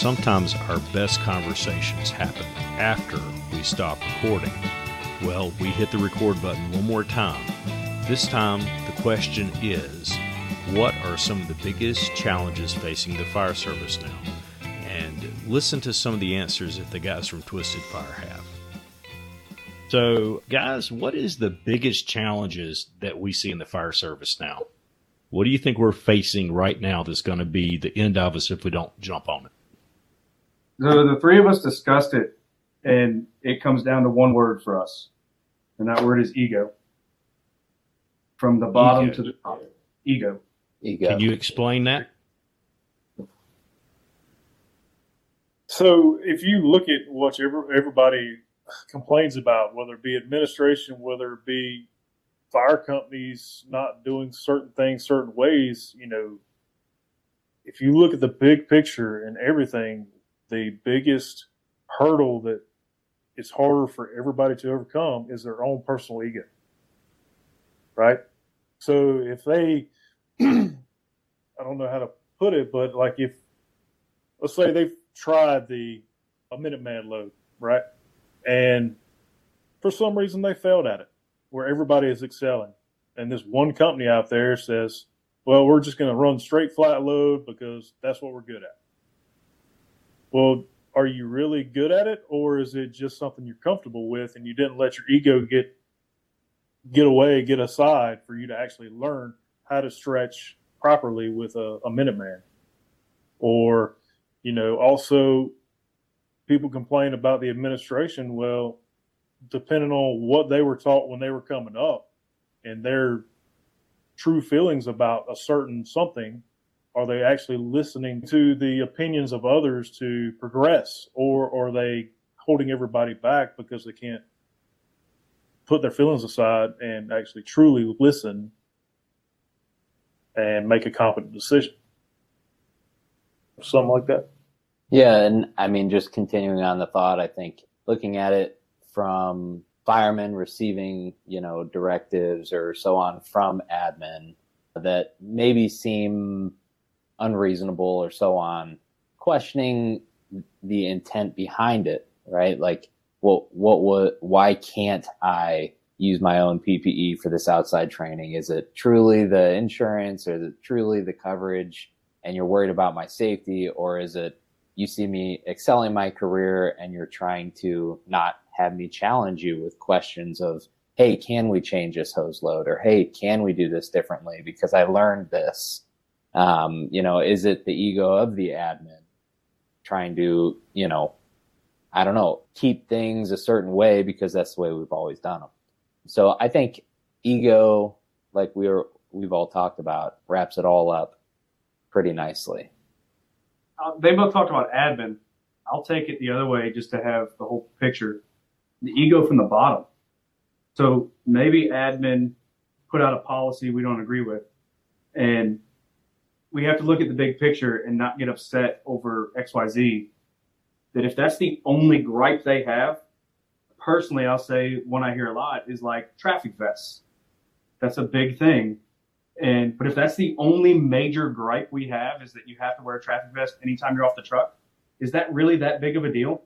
sometimes our best conversations happen after we stop recording. Well, we hit the record button one more time. This time, the question is what are some of the biggest challenges facing the fire service now? And listen to some of the answers that the guys from Twisted Fire have. So, guys, what is the biggest challenges that we see in the fire service now? What do you think we're facing right now that's going to be the end of us if we don't jump on it? So the three of us discussed it, and it comes down to one word for us, and that word is ego. From the bottom Ego. to the top, ego. Ego. Can you explain that? So if you look at what everybody complains about, whether it be administration, whether it be fire companies not doing certain things certain ways, you know, if you look at the big picture and everything, the biggest hurdle that is harder for everybody to overcome is their own personal ego. Right? So if they I don't know how to put it, but like if let's say they've tried the a Minuteman load, right? And for some reason they failed at it, where everybody is excelling. And this one company out there says, well, we're just going to run straight flat load because that's what we're good at. Well, are you really good at it, or is it just something you're comfortable with and you didn't let your ego get get away, get aside for you to actually learn how to stretch properly with a, a Minuteman? Or you know, also people complain about the administration. Well, depending on what they were taught when they were coming up and their true feelings about a certain something, are they actually listening to the opinions of others to progress or are they holding everybody back because they can't put their feelings aside and actually truly listen and make a competent decision? Something like that. Yeah, and I mean, just continuing on the thought, I think looking at it from firemen receiving, you know, directives or so on from admin that maybe seem unreasonable or so on, questioning the intent behind it, right? Like, what, what would, why can't I use my own PPE for this outside training? Is it truly the insurance or is truly the coverage and you're worried about my safety or is it you see me excelling my career and you're trying to not have me challenge you with questions of, Hey, can we change this hose load? Or, Hey, can we do this differently? Because I learned this. Um, you know, is it the ego of the admin trying to, you know, I don't know, keep things a certain way because that's the way we've always done them. So I think ego, like we are, we've all talked about, wraps it all up pretty nicely. Uh, they both talked about admin. I'll take it the other way just to have the whole picture. The ego from the bottom. So maybe admin put out a policy we don't agree with, and we have to look at the big picture and not get upset over X, Y, Z. That if that's the only gripe they have, personally, I'll say one I hear a lot is like traffic vests. That's a big thing. And but if that's the only major gripe we have is that you have to wear a traffic vest anytime you're off the truck, is that really that big of a deal?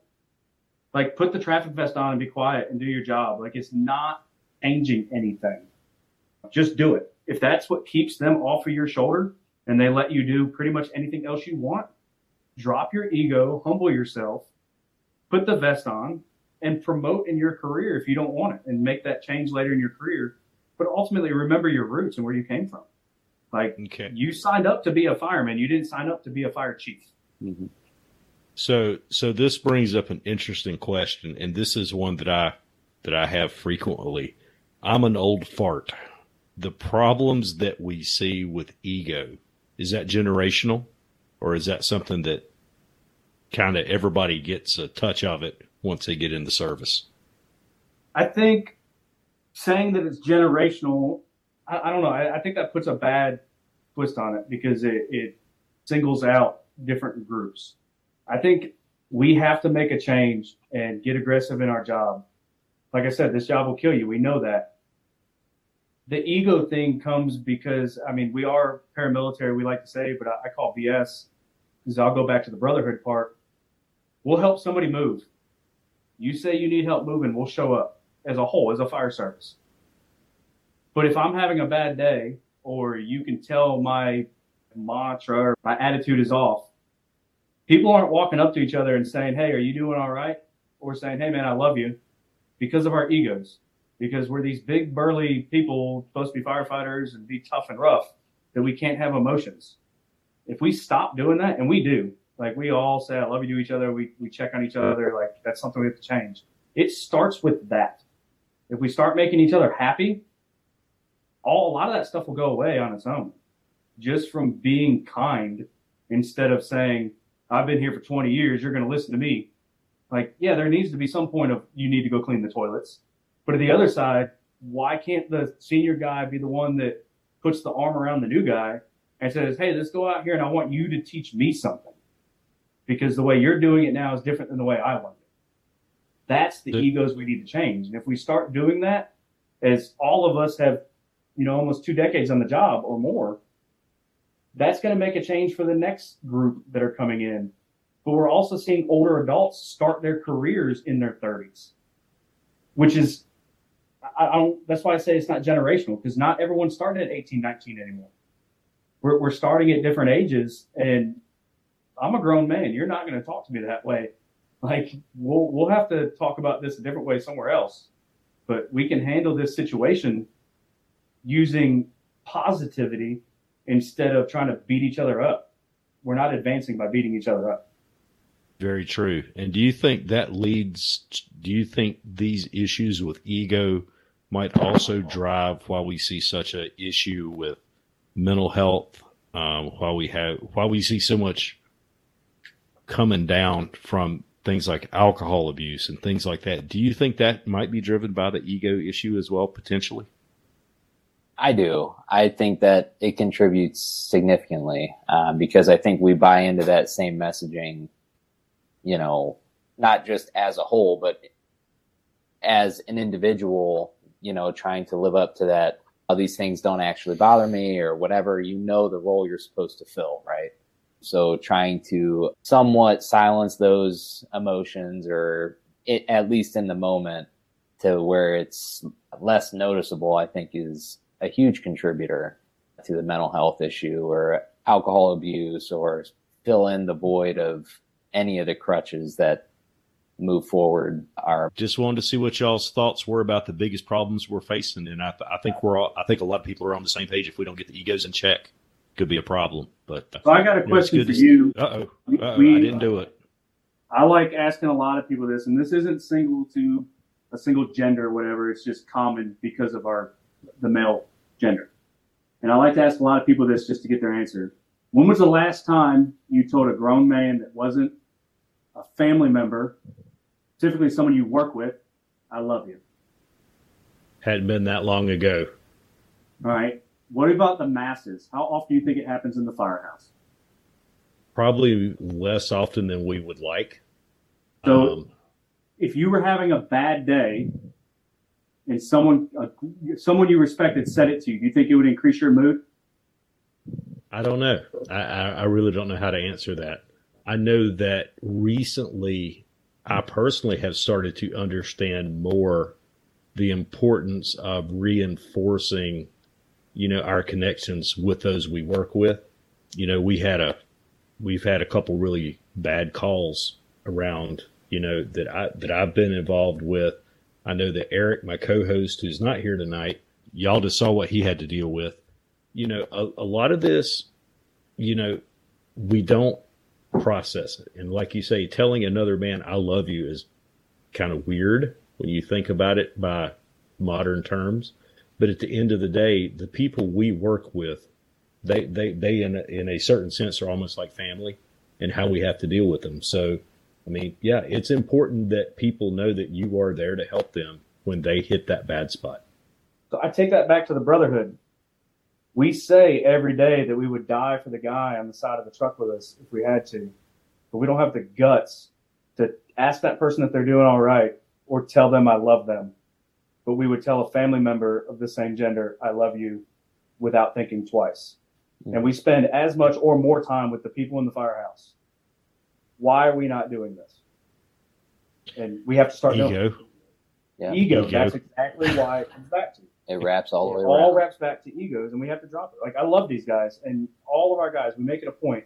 Like put the traffic vest on and be quiet and do your job. Like it's not changing anything. Just do it. If that's what keeps them off of your shoulder and they let you do pretty much anything else you want, drop your ego, humble yourself, put the vest on, and promote in your career if you don't want it and make that change later in your career. But ultimately remember your roots and where you came from. Like Okay. you signed up to be a fireman. You didn't sign up to be a fire chief. Mm-hmm. So, so this brings up an interesting question, and this is one that I that I have frequently. I'm an old fart. The problems that we see with ego is that generational, or is that something that kind of everybody gets a touch of it once they get in the service? I think saying that it's generational, I, I don't know. I, I think that puts a bad twist on it because it, it singles out different groups. I think we have to make a change and get aggressive in our job. Like I said, this job will kill you. We know that. The ego thing comes because, I mean, we are paramilitary, we like to say, but I, I call BS because I'll go back to the brotherhood part. We'll help somebody move. You say you need help moving, we'll show up as a whole, as a fire service. But if I'm having a bad day, or you can tell my mantra or my attitude is off, people aren't walking up to each other and saying, Hey, are you doing all right? Or saying, Hey, man, I love you because of our egos. Because we're these big, burly people supposed to be firefighters and be tough and rough that we can't have emotions. If we stop doing that, and we do, like we all say, I love you to each other, we, we check on each other, like that's something we have to change. It starts with that. If we start making each other happy, all a lot of that stuff will go away on its own. Just from being kind instead of saying, I've been here for 20 years, you're going to listen to me. Like, yeah, there needs to be some point of you need to go clean the toilets. But at the other side, why can't the senior guy be the one that puts the arm around the new guy and says, Hey, let's go out here and I want you to teach me something because the way you're doing it now is different than the way I want it. That's the, the egos we need to change. And if we start doing that, as all of us have, you know, almost two decades on the job or more, that's going to make a change for the next group that are coming in. But we're also seeing older adults start their careers in their 30s, which is, I, I don't, that's why I say it's not generational because not everyone started at 18, 19 anymore. We're, we're starting at different ages and I'm a grown man. You're not going to talk to me that way. Like we'll we'll have to talk about this a different way somewhere else. But we can handle this situation using positivity instead of trying to beat each other up. We're not advancing by beating each other up. Very true. And do you think that leads do you think these issues with ego might also drive why we see such a issue with mental health um, why we have why we see so much coming down from things like alcohol abuse and things like that. Do you think that might be driven by the ego issue as well, potentially? I do. I think that it contributes significantly um, because I think we buy into that same messaging, you know, not just as a whole, but as an individual, you know, trying to live up to that. All these things don't actually bother me or whatever. You know the role you're supposed to fill, right? So trying to somewhat silence those emotions or it, at least in the moment to where it's less noticeable, I think is a huge contributor to the mental health issue or alcohol abuse or fill in the void of any of the crutches that move forward are just wanted to see what y'all's thoughts were about the biggest problems we're facing and I, th- I think we're all i think a lot of people are on the same page if we don't get the egos in check could be a problem. But so I got a question for you. Uh oh, I didn't do it. I like asking a lot of people this, and this isn't single to a single gender or whatever. It's just common because of our the male gender. And I like to ask a lot of people this just to get their answer. When was the last time you told a grown man that wasn't a family member, typically someone you work with, I love you? Hadn't been that long ago. All right. What about the masses? How often do you think it happens in the firehouse? Probably less often than we would like. So, um, if you were having a bad day and someone uh, someone you respected said it to you, do you think it would increase your mood? I don't know. I, I really don't know how to answer that. I know that recently, I personally have started to understand more the importance of reinforcing you know, our connections with those we work with. You know, we had a, we've had a couple really bad calls around, you know, that I, that I've been involved with. I know that Eric, my co-host, who's not here tonight, y'all just saw what he had to deal with. You know, a, a lot of this, you know, we don't process it. And like you say, telling another man, I love you is kind of weird when you think about it by modern terms. But at the end of the day, the people we work with, they, they, they in a, in a certain sense are almost like family and how we have to deal with them. So, I mean, yeah, it's important that people know that you are there to help them when they hit that bad spot. So I take that back to the brotherhood. We say every day that we would die for the guy on the side of the truck with us if we had to, but we don't have the guts to ask that person if they're doing all right or tell them I love them but we would tell a family member of the same gender, I love you without thinking twice. Mm-hmm. And we spend as much or more time with the people in the firehouse. Why are we not doing this? and we have to start knowing. Ego. Yeah. Ego. Ego. That's exactly why it comes back to. It wraps all the way It around. all wraps back to egos, and we have to drop it. Like I love these guys, and all of our guys. We make it a point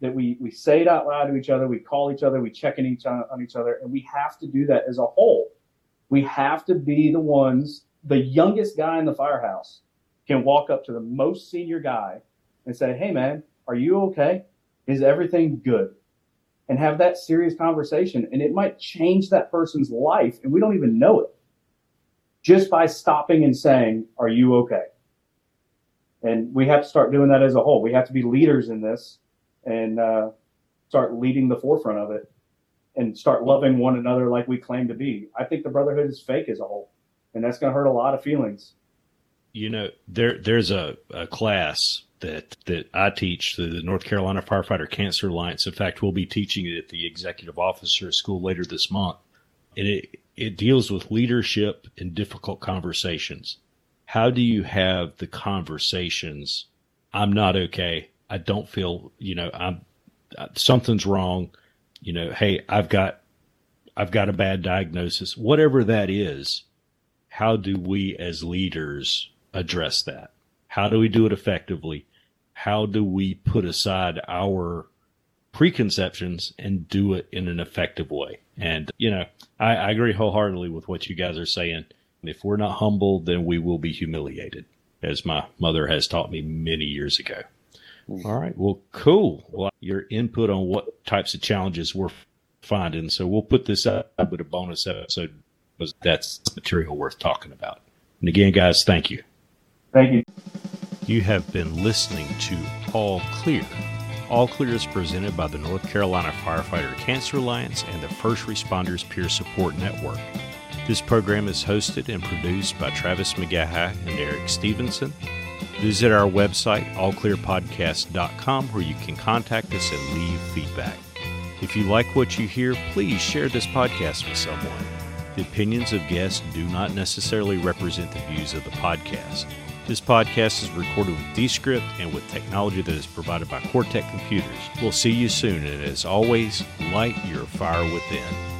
that we we say it out loud to each other. We call each other. We check in each on, on each other, and we have to do that as a whole. We have to be the ones. The youngest guy in the firehouse can walk up to the most senior guy and say, "Hey, man, are you okay? Is everything good?" And have that serious conversation, and it might change that person's life, and we don't even know it just by stopping and saying, Are you okay? And we have to start doing that as a whole. We have to be leaders in this and uh, start leading the forefront of it and start loving one another like we claim to be. I think the brotherhood is fake as a whole, and that's going to hurt a lot of feelings. You know, there there's a, a class that that I teach, the North Carolina Firefighter Cancer Alliance. In fact, we'll be teaching it at the Executive Officer School later this month, and it it deals with leadership and difficult conversations. How do you have the conversations? I'm not okay. I don't feel, you know, I'm something's wrong. You know, hey, I've got I've got a bad diagnosis. Whatever that is, how do we as leaders address that? How do we do it effectively? How do we put aside our preconceptions and do it in an effective way? And, you know, I, I agree wholeheartedly with what you guys are saying. If we're not humble, then we will be humiliated, as my mother has taught me many years ago. All right. Well, cool. Well, your input on what types of challenges we're finding. So we'll put this up with a bonus episode because that's material worth talking about. And again, guys, thank you. Thank you. You have been listening to All Clear. All Clear is presented by the North Carolina Firefighter Cancer Alliance and the First Responders Peer Support Network. This program is hosted and produced by Travis McGaha and Eric Stephenson. Visit our website, allclearpodcast.com, where you can contact us and leave feedback. If you like what you hear, please share this podcast with someone. The opinions of guests do not necessarily represent the views of the podcast. This podcast is recorded with Descript and with technology that is provided by Cortec Computers. We'll see you soon, and as always, light your fire within.